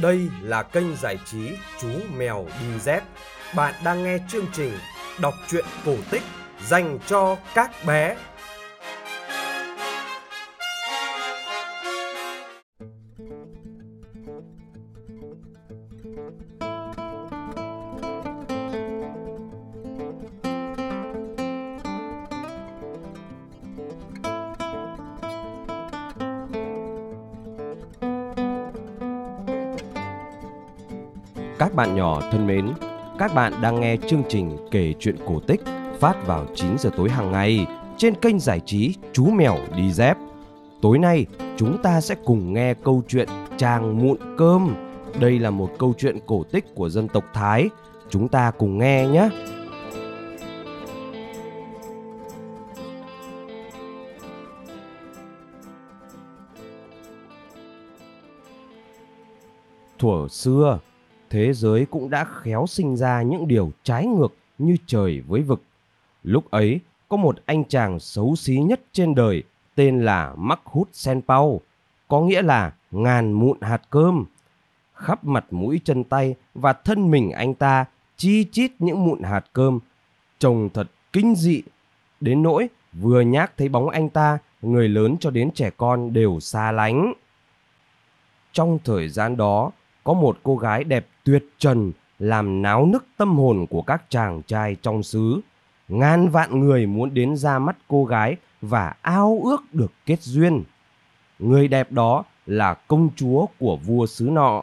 Đây là kênh giải trí Chú Mèo Đi Dép. Bạn đang nghe chương trình đọc truyện cổ tích dành cho các bé. Bạn nhỏ thân mến, các bạn đang nghe chương trình kể chuyện cổ tích phát vào 9 giờ tối hàng ngày trên kênh giải trí Chú Mèo Đi Dép. Tối nay, chúng ta sẽ cùng nghe câu chuyện Chàng Mụn Cơm. Đây là một câu chuyện cổ tích của dân tộc Thái. Chúng ta cùng nghe nhé. Thuở xưa, thế giới cũng đã khéo sinh ra những điều trái ngược như trời với vực. Lúc ấy, có một anh chàng xấu xí nhất trên đời tên là Mắc Hút Sen Pau, có nghĩa là ngàn mụn hạt cơm. Khắp mặt mũi chân tay và thân mình anh ta chi chít những mụn hạt cơm, trông thật kinh dị. Đến nỗi vừa nhác thấy bóng anh ta, người lớn cho đến trẻ con đều xa lánh. Trong thời gian đó, có một cô gái đẹp tuyệt trần, làm náo nức tâm hồn của các chàng trai trong xứ. Ngàn vạn người muốn đến ra mắt cô gái và ao ước được kết duyên. Người đẹp đó là công chúa của vua xứ nọ.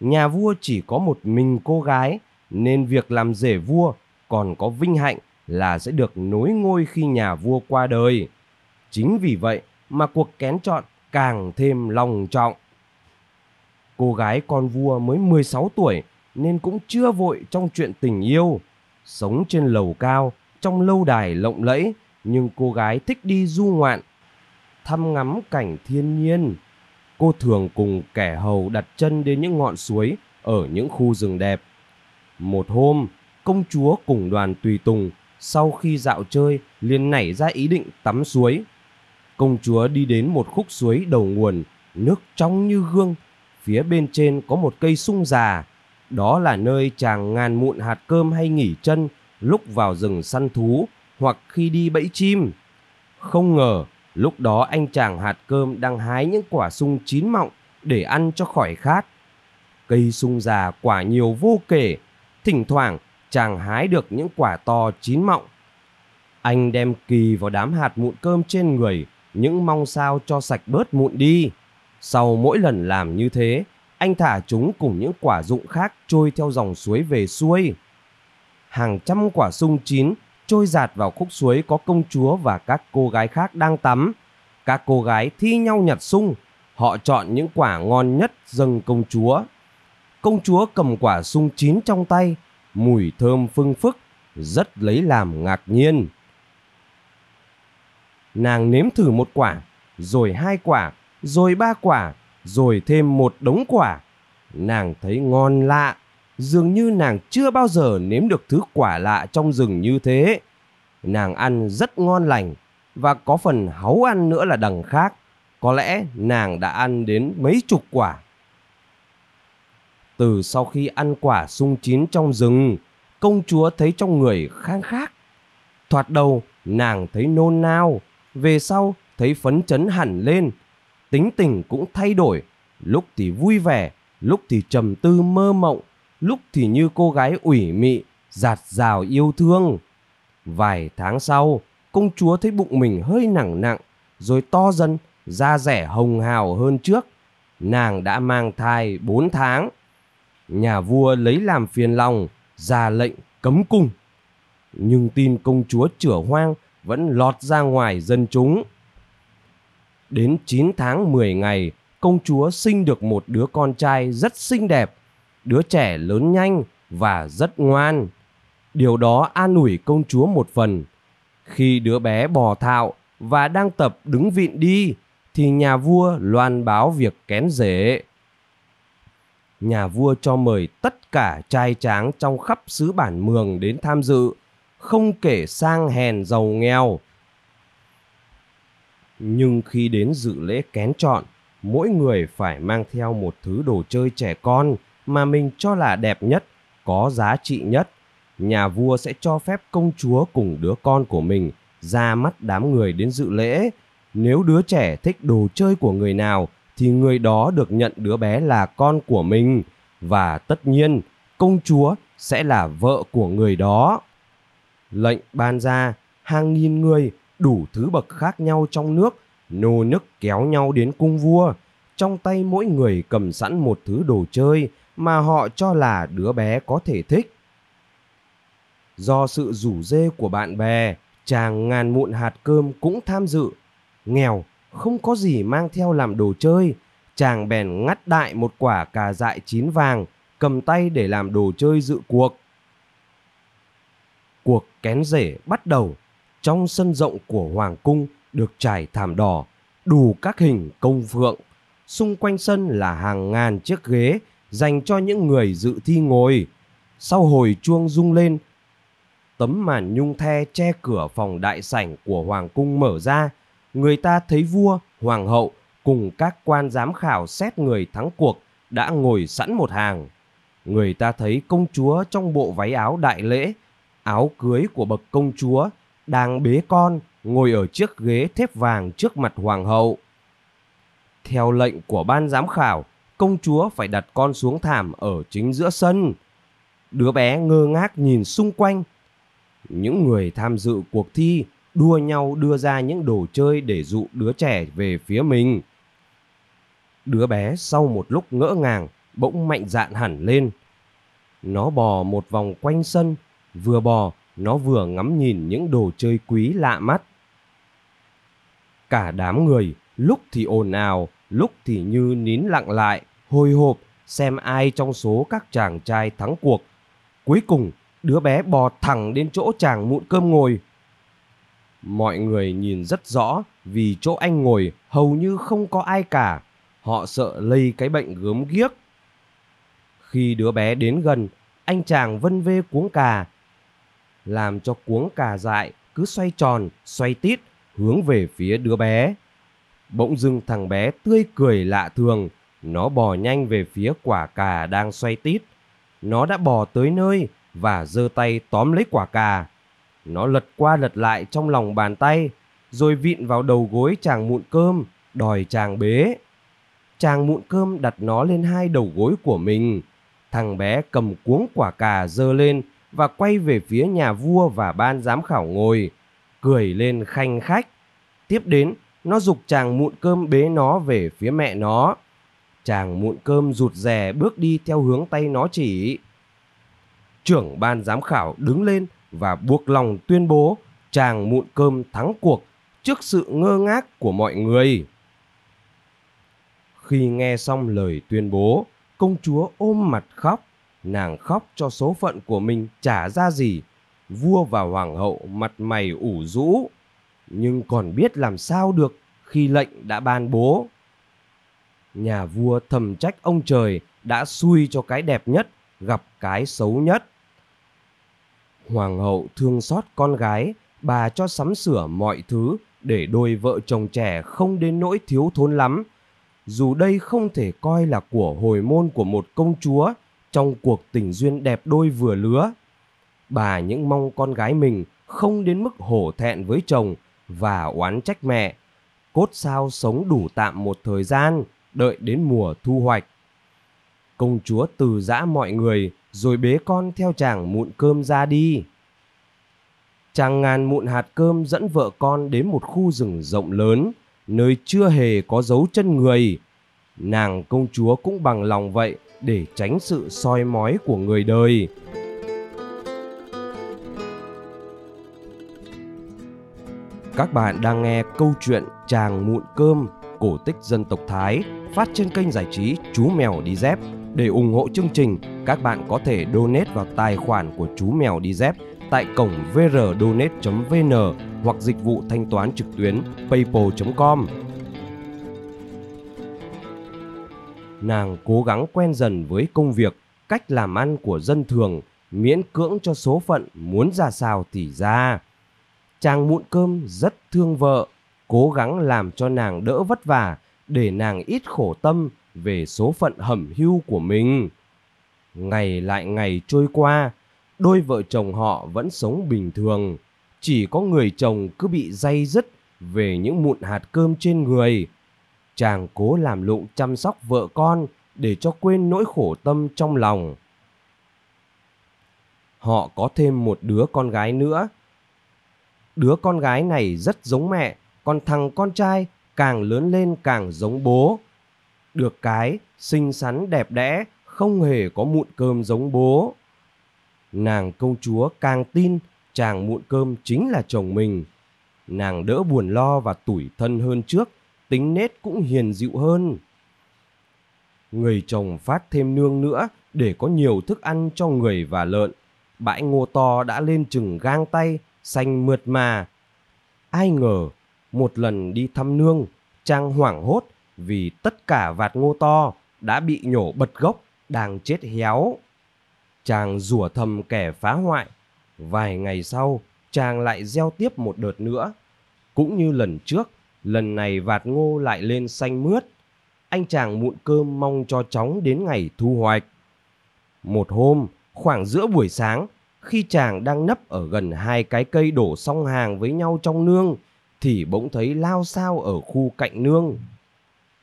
Nhà vua chỉ có một mình cô gái, nên việc làm rể vua còn có vinh hạnh là sẽ được nối ngôi khi nhà vua qua đời. Chính vì vậy mà cuộc kén chọn càng thêm long trọng. Cô gái con vua mới 16 tuổi nên cũng chưa vội trong chuyện tình yêu. Sống trên lầu cao, trong lâu đài lộng lẫy, nhưng cô gái thích đi du ngoạn, thăm ngắm cảnh thiên nhiên. Cô thường cùng kẻ hầu đặt chân đến những ngọn suối ở những khu rừng đẹp. Một hôm, công chúa cùng đoàn tùy tùng sau khi dạo chơi liền nảy ra ý định tắm suối. Công chúa đi đến một khúc suối đầu nguồn, nước trong như gương, phía bên trên có một cây sung già. Đó là nơi chàng ngàn mụn hạt cơm hay nghỉ chân lúc vào rừng săn thú hoặc khi đi bẫy chim. Không ngờ lúc đó anh chàng hạt cơm đang hái những quả sung chín mọng để ăn cho khỏi khát. Cây sung già quả nhiều vô kể, thỉnh thoảng chàng hái được những quả to chín mọng. Anh đem kỳ vào đám hạt mụn cơm trên người, những mong sao cho sạch bớt mụn đi. Sau mỗi lần làm như thế, anh thả chúng cùng những quả dụng khác trôi theo dòng suối về xuôi. Hàng trăm quả sung chín trôi giạt vào khúc suối có công chúa và các cô gái khác đang tắm. Các cô gái thi nhau nhặt sung, họ chọn những quả ngon nhất dâng công chúa. Công chúa cầm quả sung chín trong tay, mùi thơm phưng phức, rất lấy làm ngạc nhiên. Nàng nếm thử một quả, rồi hai quả, rồi ba quả, rồi thêm một đống quả. Nàng thấy ngon lạ, dường như nàng chưa bao giờ nếm được thứ quả lạ trong rừng như thế. Nàng ăn rất ngon lành và có phần háu ăn nữa là đằng khác. Có lẽ nàng đã ăn đến mấy chục quả. Từ sau khi ăn quả sung chín trong rừng, công chúa thấy trong người khang khác. Thoạt đầu nàng thấy nôn nao, về sau thấy phấn chấn hẳn lên, tính tình cũng thay đổi, lúc thì vui vẻ, lúc thì trầm tư mơ mộng, lúc thì như cô gái ủy mị, giạt rào yêu thương. Vài tháng sau, công chúa thấy bụng mình hơi nặng nặng, rồi to dần, da rẻ hồng hào hơn trước. Nàng đã mang thai 4 tháng. Nhà vua lấy làm phiền lòng, ra lệnh cấm cung. Nhưng tin công chúa chửa hoang vẫn lọt ra ngoài dân chúng. Đến 9 tháng 10 ngày, công chúa sinh được một đứa con trai rất xinh đẹp. Đứa trẻ lớn nhanh và rất ngoan. Điều đó an ủi công chúa một phần. Khi đứa bé bò thạo và đang tập đứng vịn đi, thì nhà vua loan báo việc kén rể. Nhà vua cho mời tất cả trai tráng trong khắp xứ bản mường đến tham dự, không kể sang hèn giàu nghèo. Nhưng khi đến dự lễ kén chọn, mỗi người phải mang theo một thứ đồ chơi trẻ con mà mình cho là đẹp nhất, có giá trị nhất. Nhà vua sẽ cho phép công chúa cùng đứa con của mình ra mắt đám người đến dự lễ. Nếu đứa trẻ thích đồ chơi của người nào thì người đó được nhận đứa bé là con của mình và tất nhiên công chúa sẽ là vợ của người đó. Lệnh ban ra, hàng nghìn người đủ thứ bậc khác nhau trong nước nô nức kéo nhau đến cung vua. Trong tay mỗi người cầm sẵn một thứ đồ chơi mà họ cho là đứa bé có thể thích. Do sự rủ dê của bạn bè, chàng ngàn muộn hạt cơm cũng tham dự. Nghèo, không có gì mang theo làm đồ chơi, chàng bèn ngắt đại một quả cà dại chín vàng, cầm tay để làm đồ chơi dự cuộc. Cuộc kén rể bắt đầu trong sân rộng của hoàng cung được trải thảm đỏ, đủ các hình công phượng. Xung quanh sân là hàng ngàn chiếc ghế dành cho những người dự thi ngồi. Sau hồi chuông rung lên, tấm màn nhung the che cửa phòng đại sảnh của hoàng cung mở ra. Người ta thấy vua, hoàng hậu cùng các quan giám khảo xét người thắng cuộc đã ngồi sẵn một hàng. Người ta thấy công chúa trong bộ váy áo đại lễ, áo cưới của bậc công chúa đang bế con ngồi ở chiếc ghế thép vàng trước mặt hoàng hậu. Theo lệnh của ban giám khảo, công chúa phải đặt con xuống thảm ở chính giữa sân. Đứa bé ngơ ngác nhìn xung quanh. Những người tham dự cuộc thi đua nhau đưa ra những đồ chơi để dụ đứa trẻ về phía mình. Đứa bé sau một lúc ngỡ ngàng bỗng mạnh dạn hẳn lên. Nó bò một vòng quanh sân, vừa bò nó vừa ngắm nhìn những đồ chơi quý lạ mắt. Cả đám người lúc thì ồn ào, lúc thì như nín lặng lại, hồi hộp xem ai trong số các chàng trai thắng cuộc. Cuối cùng, đứa bé bò thẳng đến chỗ chàng mụn cơm ngồi. Mọi người nhìn rất rõ vì chỗ anh ngồi hầu như không có ai cả. Họ sợ lây cái bệnh gớm ghiếc. Khi đứa bé đến gần, anh chàng vân vê cuống cà, làm cho cuống cà dại cứ xoay tròn, xoay tít hướng về phía đứa bé. Bỗng dưng thằng bé tươi cười lạ thường, nó bò nhanh về phía quả cà đang xoay tít. Nó đã bò tới nơi và giơ tay tóm lấy quả cà. Nó lật qua lật lại trong lòng bàn tay, rồi vịn vào đầu gối chàng mụn cơm, đòi chàng bế. Chàng mụn cơm đặt nó lên hai đầu gối của mình. Thằng bé cầm cuống quả cà dơ lên và quay về phía nhà vua và ban giám khảo ngồi cười lên khanh khách. Tiếp đến, nó dục chàng mụn cơm bế nó về phía mẹ nó. Chàng mụn cơm rụt rè bước đi theo hướng tay nó chỉ. Trưởng ban giám khảo đứng lên và buộc lòng tuyên bố chàng mụn cơm thắng cuộc trước sự ngơ ngác của mọi người. Khi nghe xong lời tuyên bố, công chúa ôm mặt khóc. Nàng khóc cho số phận của mình trả ra gì vua và hoàng hậu mặt mày ủ rũ, nhưng còn biết làm sao được khi lệnh đã ban bố. Nhà vua thầm trách ông trời đã xui cho cái đẹp nhất gặp cái xấu nhất. Hoàng hậu thương xót con gái, bà cho sắm sửa mọi thứ để đôi vợ chồng trẻ không đến nỗi thiếu thốn lắm. Dù đây không thể coi là của hồi môn của một công chúa trong cuộc tình duyên đẹp đôi vừa lứa, bà những mong con gái mình không đến mức hổ thẹn với chồng và oán trách mẹ. Cốt sao sống đủ tạm một thời gian, đợi đến mùa thu hoạch. Công chúa từ giã mọi người rồi bế con theo chàng mụn cơm ra đi. Chàng ngàn mụn hạt cơm dẫn vợ con đến một khu rừng rộng lớn, nơi chưa hề có dấu chân người. Nàng công chúa cũng bằng lòng vậy để tránh sự soi mói của người đời. Các bạn đang nghe câu chuyện Chàng Mụn Cơm, cổ tích dân tộc Thái, phát trên kênh giải trí Chú Mèo Đi Dép. Để ủng hộ chương trình, các bạn có thể donate vào tài khoản của Chú Mèo Đi Dép tại cổng vrdonate.vn hoặc dịch vụ thanh toán trực tuyến paypal.com. Nàng cố gắng quen dần với công việc, cách làm ăn của dân thường, miễn cưỡng cho số phận muốn ra sao thì ra chàng mụn cơm rất thương vợ, cố gắng làm cho nàng đỡ vất vả để nàng ít khổ tâm về số phận hẩm hưu của mình. Ngày lại ngày trôi qua, đôi vợ chồng họ vẫn sống bình thường. Chỉ có người chồng cứ bị day dứt về những mụn hạt cơm trên người. Chàng cố làm lụng chăm sóc vợ con để cho quên nỗi khổ tâm trong lòng. Họ có thêm một đứa con gái nữa. Đứa con gái này rất giống mẹ, còn thằng con trai càng lớn lên càng giống bố. Được cái xinh xắn đẹp đẽ, không hề có mụn cơm giống bố. Nàng công chúa càng tin chàng mụn cơm chính là chồng mình. Nàng đỡ buồn lo và tủi thân hơn trước, tính nết cũng hiền dịu hơn. Người chồng phát thêm nương nữa để có nhiều thức ăn cho người và lợn. Bãi ngô to đã lên chừng gang tay, xanh mượt mà. Ai ngờ, một lần đi thăm nương, chàng hoảng hốt vì tất cả vạt ngô to đã bị nhổ bật gốc, đang chết héo. Chàng rủa thầm kẻ phá hoại. Vài ngày sau, chàng lại gieo tiếp một đợt nữa. Cũng như lần trước, lần này vạt ngô lại lên xanh mướt. Anh chàng mụn cơm mong cho chóng đến ngày thu hoạch. Một hôm, khoảng giữa buổi sáng, khi chàng đang nấp ở gần hai cái cây đổ song hàng với nhau trong nương, thì bỗng thấy lao sao ở khu cạnh nương.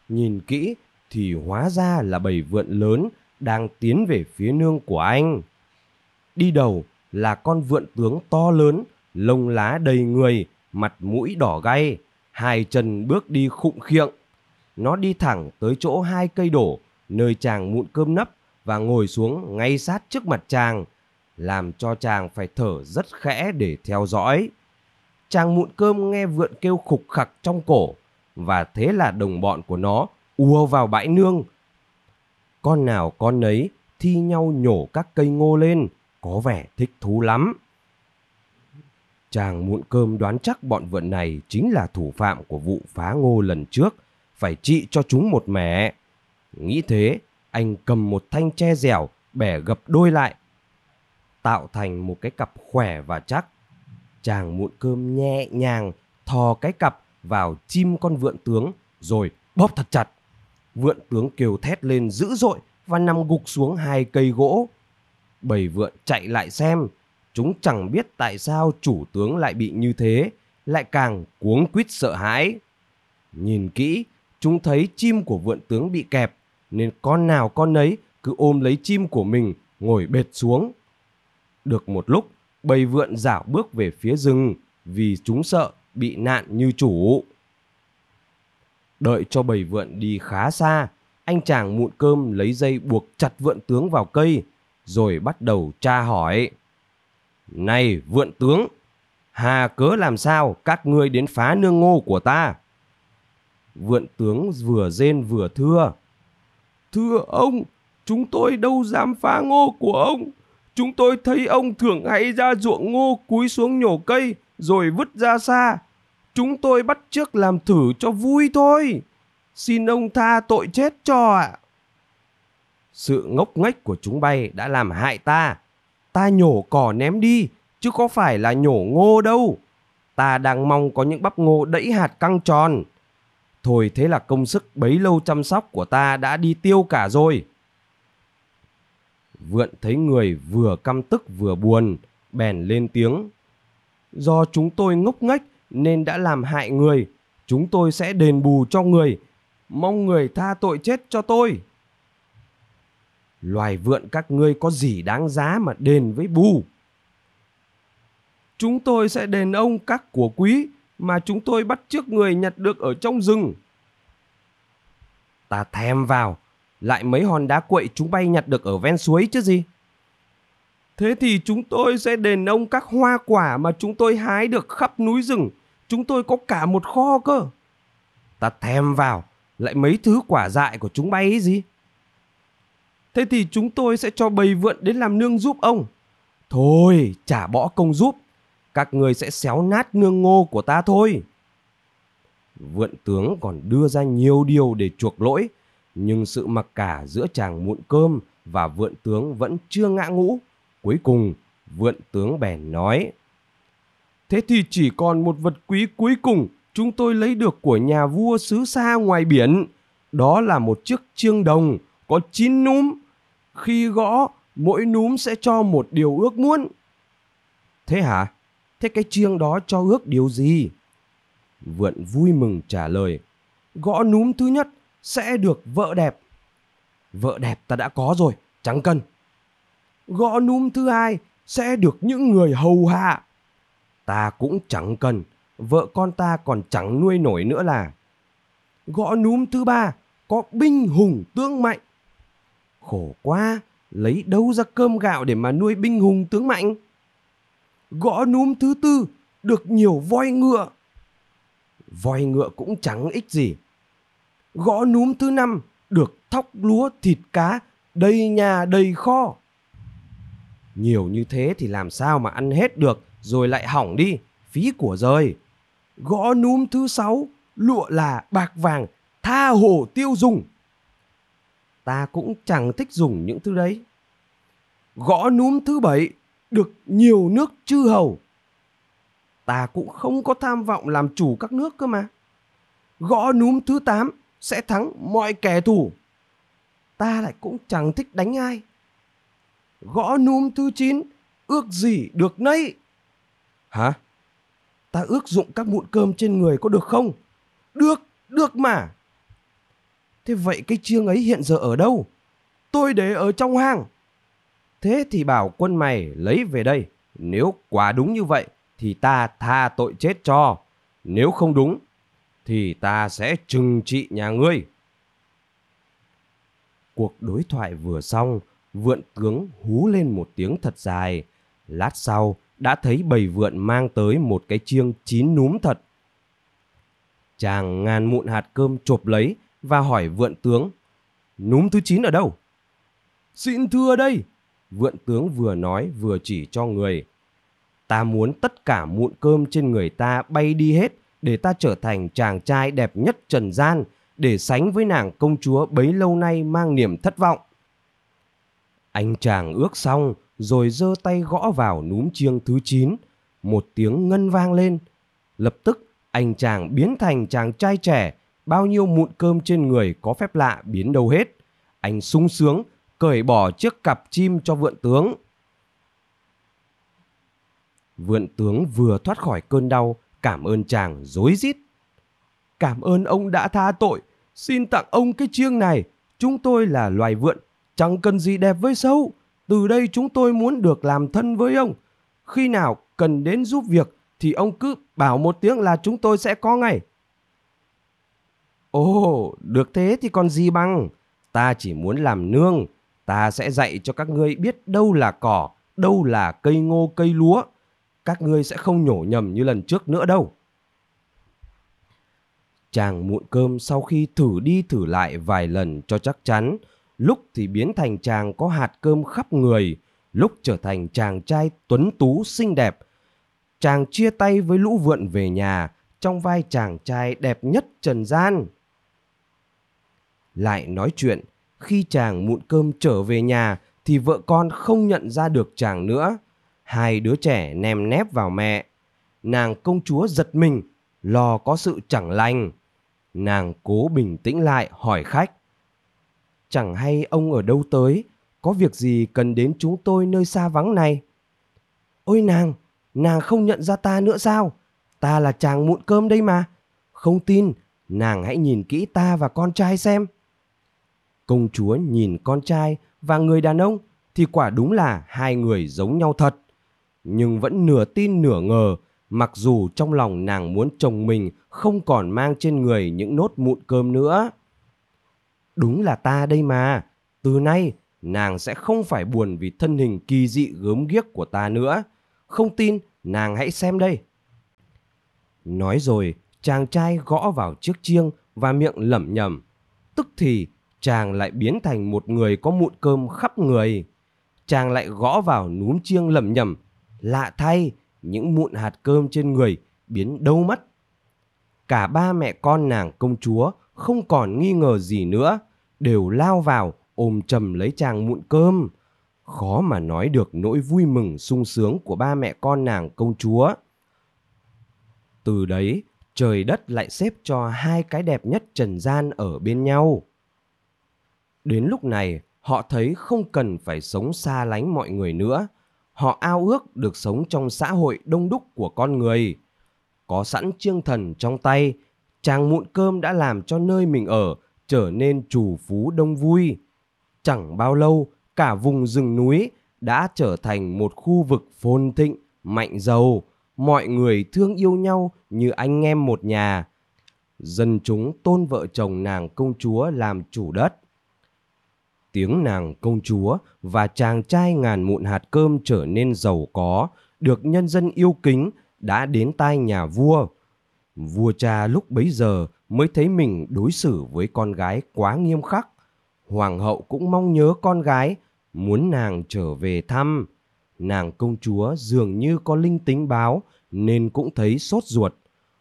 Nhìn kỹ thì hóa ra là bầy vượn lớn đang tiến về phía nương của anh. Đi đầu là con vượn tướng to lớn, lông lá đầy người, mặt mũi đỏ gay, hai chân bước đi khụng khiệng. Nó đi thẳng tới chỗ hai cây đổ, nơi chàng mụn cơm nấp và ngồi xuống ngay sát trước mặt chàng, làm cho chàng phải thở rất khẽ để theo dõi. Chàng mụn cơm nghe vượn kêu khục khặc trong cổ, và thế là đồng bọn của nó ùa vào bãi nương. Con nào con nấy thi nhau nhổ các cây ngô lên, có vẻ thích thú lắm. Chàng muộn cơm đoán chắc bọn vượn này chính là thủ phạm của vụ phá ngô lần trước, phải trị cho chúng một mẻ. Nghĩ thế, anh cầm một thanh tre dẻo, bẻ gập đôi lại, tạo thành một cái cặp khỏe và chắc. Chàng muộn cơm nhẹ nhàng thò cái cặp vào chim con vượn tướng rồi bóp thật chặt. Vượn tướng kêu thét lên dữ dội và nằm gục xuống hai cây gỗ. Bầy vượn chạy lại xem, chúng chẳng biết tại sao chủ tướng lại bị như thế, lại càng cuống quýt sợ hãi. Nhìn kỹ, chúng thấy chim của vượn tướng bị kẹp, nên con nào con nấy cứ ôm lấy chim của mình ngồi bệt xuống. Được một lúc, bầy vượn dảo bước về phía rừng vì chúng sợ bị nạn như chủ. Đợi cho bầy vượn đi khá xa, anh chàng mụn cơm lấy dây buộc chặt vượn tướng vào cây, rồi bắt đầu tra hỏi. Này vượn tướng, hà cớ làm sao các ngươi đến phá nương ngô của ta? Vượn tướng vừa rên vừa thưa. Thưa ông, chúng tôi đâu dám phá ngô của ông. Chúng tôi thấy ông thường hay ra ruộng ngô cúi xuống nhổ cây rồi vứt ra xa. Chúng tôi bắt trước làm thử cho vui thôi. Xin ông tha tội chết cho ạ. Sự ngốc nghếch của chúng bay đã làm hại ta. Ta nhổ cỏ ném đi, chứ có phải là nhổ ngô đâu. Ta đang mong có những bắp ngô đẫy hạt căng tròn. Thôi thế là công sức bấy lâu chăm sóc của ta đã đi tiêu cả rồi. Vượn thấy người vừa căm tức vừa buồn, bèn lên tiếng. Do chúng tôi ngốc nghếch nên đã làm hại người, chúng tôi sẽ đền bù cho người, mong người tha tội chết cho tôi. Loài vượn các ngươi có gì đáng giá mà đền với bù? Chúng tôi sẽ đền ông các của quý mà chúng tôi bắt trước người nhặt được ở trong rừng. Ta thèm vào, lại mấy hòn đá quậy chúng bay nhặt được ở ven suối chứ gì. Thế thì chúng tôi sẽ đền ông các hoa quả mà chúng tôi hái được khắp núi rừng. Chúng tôi có cả một kho cơ. Ta thèm vào, lại mấy thứ quả dại của chúng bay ấy gì. Thế thì chúng tôi sẽ cho bầy vượn đến làm nương giúp ông. Thôi, chả bỏ công giúp. Các người sẽ xéo nát nương ngô của ta thôi. Vượn tướng còn đưa ra nhiều điều để chuộc lỗi, nhưng sự mặc cả giữa chàng muộn cơm và vượn tướng vẫn chưa ngã ngũ. Cuối cùng, vượn tướng bèn nói. Thế thì chỉ còn một vật quý cuối cùng chúng tôi lấy được của nhà vua xứ xa ngoài biển. Đó là một chiếc chiêng đồng có chín núm. Khi gõ, mỗi núm sẽ cho một điều ước muốn. Thế hả? Thế cái chiêng đó cho ước điều gì? Vượn vui mừng trả lời. Gõ núm thứ nhất sẽ được vợ đẹp. Vợ đẹp ta đã có rồi, chẳng cần. Gõ núm thứ hai sẽ được những người hầu hạ. Ta cũng chẳng cần, vợ con ta còn chẳng nuôi nổi nữa là. Gõ núm thứ ba có binh hùng tướng mạnh. Khổ quá, lấy đâu ra cơm gạo để mà nuôi binh hùng tướng mạnh. Gõ núm thứ tư được nhiều voi ngựa. Voi ngựa cũng chẳng ích gì. Gõ núm thứ năm được thóc lúa thịt cá đầy nhà đầy kho. Nhiều như thế thì làm sao mà ăn hết được rồi lại hỏng đi, phí của rơi. Gõ núm thứ sáu, lụa là bạc vàng, tha hồ tiêu dùng. Ta cũng chẳng thích dùng những thứ đấy. Gõ núm thứ bảy, được nhiều nước chư hầu. Ta cũng không có tham vọng làm chủ các nước cơ mà. Gõ núm thứ tám sẽ thắng mọi kẻ thù. Ta lại cũng chẳng thích đánh ai. Gõ núm thứ chín ước gì được nấy. Hả? Ta ước dụng các mụn cơm trên người có được không? Được, được mà. Thế vậy cái chiêng ấy hiện giờ ở đâu? Tôi để ở trong hang. Thế thì bảo quân mày lấy về đây. Nếu quả đúng như vậy thì ta tha tội chết cho. Nếu không đúng thì ta sẽ trừng trị nhà ngươi. Cuộc đối thoại vừa xong, vượn tướng hú lên một tiếng thật dài. Lát sau, đã thấy bầy vượn mang tới một cái chiêng chín núm thật. Chàng ngàn mụn hạt cơm chộp lấy và hỏi vượn tướng, núm thứ chín ở đâu? Xin thưa đây, vượn tướng vừa nói vừa chỉ cho người. Ta muốn tất cả mụn cơm trên người ta bay đi hết để ta trở thành chàng trai đẹp nhất trần gian để sánh với nàng công chúa bấy lâu nay mang niềm thất vọng. Anh chàng ước xong rồi giơ tay gõ vào núm chiêng thứ 9, một tiếng ngân vang lên. Lập tức anh chàng biến thành chàng trai trẻ, bao nhiêu mụn cơm trên người có phép lạ biến đâu hết. Anh sung sướng, cởi bỏ chiếc cặp chim cho vượn tướng. Vượn tướng vừa thoát khỏi cơn đau, cảm ơn chàng dối rít. Cảm ơn ông đã tha tội, xin tặng ông cái chiêng này. Chúng tôi là loài vượn, chẳng cần gì đẹp với sâu. Từ đây chúng tôi muốn được làm thân với ông. Khi nào cần đến giúp việc thì ông cứ bảo một tiếng là chúng tôi sẽ có ngay. Ồ, được thế thì còn gì bằng. Ta chỉ muốn làm nương. Ta sẽ dạy cho các ngươi biết đâu là cỏ, đâu là cây ngô cây lúa. Các ngươi sẽ không nhổ nhầm như lần trước nữa đâu. Chàng muộn cơm sau khi thử đi thử lại vài lần cho chắc chắn, lúc thì biến thành chàng có hạt cơm khắp người, lúc trở thành chàng trai tuấn tú xinh đẹp. Chàng chia tay với lũ vượn về nhà trong vai chàng trai đẹp nhất trần gian. Lại nói chuyện, khi chàng mụn cơm trở về nhà thì vợ con không nhận ra được chàng nữa. Hai đứa trẻ nèm nép vào mẹ. Nàng công chúa giật mình, lo có sự chẳng lành. Nàng cố bình tĩnh lại hỏi khách chẳng hay ông ở đâu tới, có việc gì cần đến chúng tôi nơi xa vắng này. Ôi nàng, nàng không nhận ra ta nữa sao? Ta là chàng mụn cơm đây mà. Không tin, nàng hãy nhìn kỹ ta và con trai xem. Công chúa nhìn con trai và người đàn ông thì quả đúng là hai người giống nhau thật. Nhưng vẫn nửa tin nửa ngờ, mặc dù trong lòng nàng muốn chồng mình không còn mang trên người những nốt mụn cơm nữa. Đúng là ta đây mà. Từ nay, nàng sẽ không phải buồn vì thân hình kỳ dị gớm ghiếc của ta nữa. Không tin, nàng hãy xem đây. Nói rồi, chàng trai gõ vào chiếc chiêng và miệng lẩm nhẩm. Tức thì, chàng lại biến thành một người có mụn cơm khắp người. Chàng lại gõ vào núm chiêng lẩm nhẩm. Lạ thay, những mụn hạt cơm trên người biến đâu mất. Cả ba mẹ con nàng công chúa không còn nghi ngờ gì nữa, đều lao vào ôm chầm lấy chàng mụn cơm. Khó mà nói được nỗi vui mừng sung sướng của ba mẹ con nàng công chúa. Từ đấy, trời đất lại xếp cho hai cái đẹp nhất trần gian ở bên nhau. Đến lúc này, họ thấy không cần phải sống xa lánh mọi người nữa. Họ ao ước được sống trong xã hội đông đúc của con người. Có sẵn chiêng thần trong tay, chàng mụn cơm đã làm cho nơi mình ở trở nên chủ phú đông vui. Chẳng bao lâu, cả vùng rừng núi đã trở thành một khu vực phồn thịnh, mạnh giàu. Mọi người thương yêu nhau như anh em một nhà. Dân chúng tôn vợ chồng nàng công chúa làm chủ đất. Tiếng nàng công chúa và chàng trai ngàn mụn hạt cơm trở nên giàu có, được nhân dân yêu kính, đã đến tai nhà vua. Vua cha lúc bấy giờ mới thấy mình đối xử với con gái quá nghiêm khắc. Hoàng hậu cũng mong nhớ con gái, muốn nàng trở về thăm. Nàng công chúa dường như có linh tính báo nên cũng thấy sốt ruột.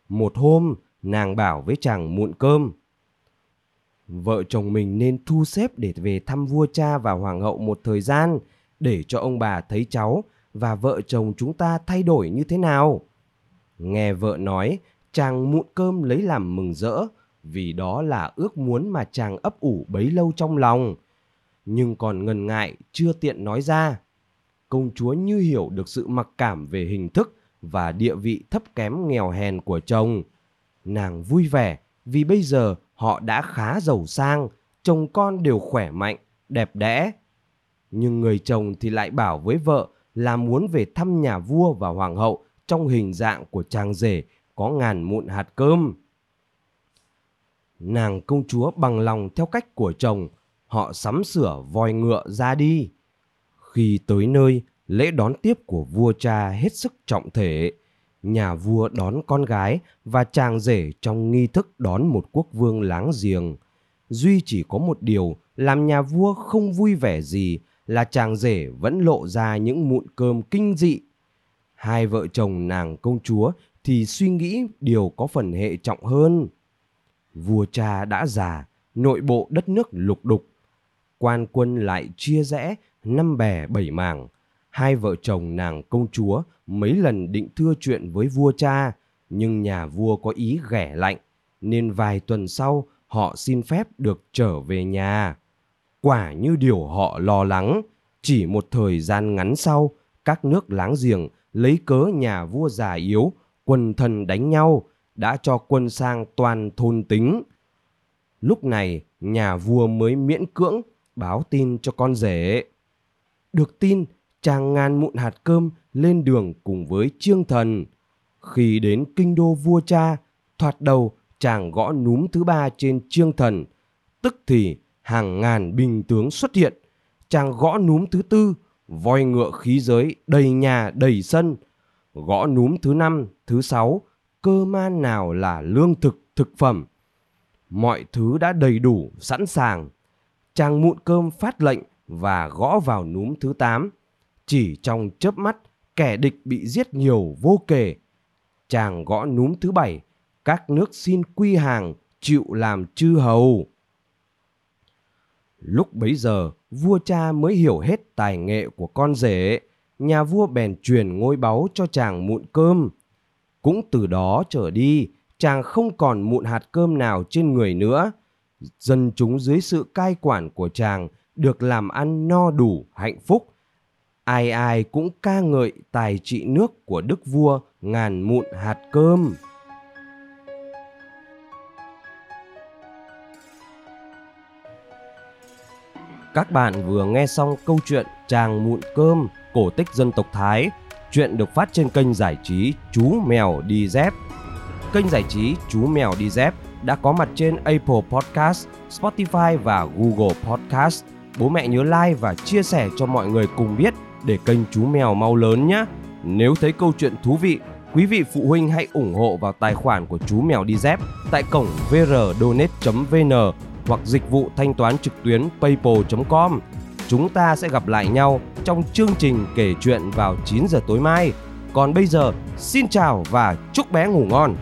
Một hôm, nàng bảo với chàng muộn cơm. Vợ chồng mình nên thu xếp để về thăm vua cha và hoàng hậu một thời gian để cho ông bà thấy cháu và vợ chồng chúng ta thay đổi như thế nào. Nghe vợ nói, chàng mụn cơm lấy làm mừng rỡ vì đó là ước muốn mà chàng ấp ủ bấy lâu trong lòng. Nhưng còn ngần ngại chưa tiện nói ra. Công chúa như hiểu được sự mặc cảm về hình thức và địa vị thấp kém nghèo hèn của chồng. Nàng vui vẻ vì bây giờ họ đã khá giàu sang, chồng con đều khỏe mạnh, đẹp đẽ. Nhưng người chồng thì lại bảo với vợ là muốn về thăm nhà vua và hoàng hậu trong hình dạng của chàng rể có ngàn mụn hạt cơm. Nàng công chúa bằng lòng theo cách của chồng, họ sắm sửa voi ngựa ra đi. Khi tới nơi, lễ đón tiếp của vua cha hết sức trọng thể. Nhà vua đón con gái và chàng rể trong nghi thức đón một quốc vương láng giềng. Duy chỉ có một điều làm nhà vua không vui vẻ gì là chàng rể vẫn lộ ra những mụn cơm kinh dị. Hai vợ chồng nàng công chúa thì suy nghĩ điều có phần hệ trọng hơn. Vua cha đã già, nội bộ đất nước lục đục. Quan quân lại chia rẽ, năm bè bảy mảng. Hai vợ chồng nàng công chúa mấy lần định thưa chuyện với vua cha, nhưng nhà vua có ý ghẻ lạnh, nên vài tuần sau họ xin phép được trở về nhà. Quả như điều họ lo lắng, chỉ một thời gian ngắn sau, các nước láng giềng lấy cớ nhà vua già yếu, quân thần đánh nhau, đã cho quân sang toàn thôn tính. Lúc này, nhà vua mới miễn cưỡng báo tin cho con rể. Được tin, chàng ngàn mụn hạt cơm lên đường cùng với trương thần. Khi đến kinh đô vua cha, thoạt đầu chàng gõ núm thứ ba trên trương thần, tức thì hàng ngàn binh tướng xuất hiện. Chàng gõ núm thứ tư, voi ngựa khí giới đầy nhà đầy sân. Gõ núm thứ năm, thứ sáu, cơ man nào là lương thực, thực phẩm. Mọi thứ đã đầy đủ, sẵn sàng. Chàng mụn cơm phát lệnh và gõ vào núm thứ tám. Chỉ trong chớp mắt, kẻ địch bị giết nhiều vô kể. Chàng gõ núm thứ bảy, các nước xin quy hàng, chịu làm chư hầu. Lúc bấy giờ, vua cha mới hiểu hết tài nghệ của con rể. Nhà vua bèn truyền ngôi báu cho chàng mụn cơm. Cũng từ đó trở đi, chàng không còn mụn hạt cơm nào trên người nữa. Dân chúng dưới sự cai quản của chàng được làm ăn no đủ, hạnh phúc. Ai ai cũng ca ngợi tài trị nước của đức vua ngàn mụn hạt cơm. Các bạn vừa nghe xong câu chuyện Chàng Mụn Cơm, cổ tích dân tộc Thái. Chuyện được phát trên kênh giải trí Chú Mèo Đi Dép. Kênh giải trí Chú Mèo Đi Dép đã có mặt trên Apple Podcast, Spotify và Google Podcast. Bố mẹ nhớ like và chia sẻ cho mọi người cùng biết để kênh Chú Mèo mau lớn nhé. Nếu thấy câu chuyện thú vị, quý vị phụ huynh hãy ủng hộ vào tài khoản của Chú Mèo Đi Dép tại cổng vrdonate.vn hoặc dịch vụ thanh toán trực tuyến paypal.com. Chúng ta sẽ gặp lại nhau trong chương trình kể chuyện vào 9 giờ tối mai. Còn bây giờ, xin chào và chúc bé ngủ ngon.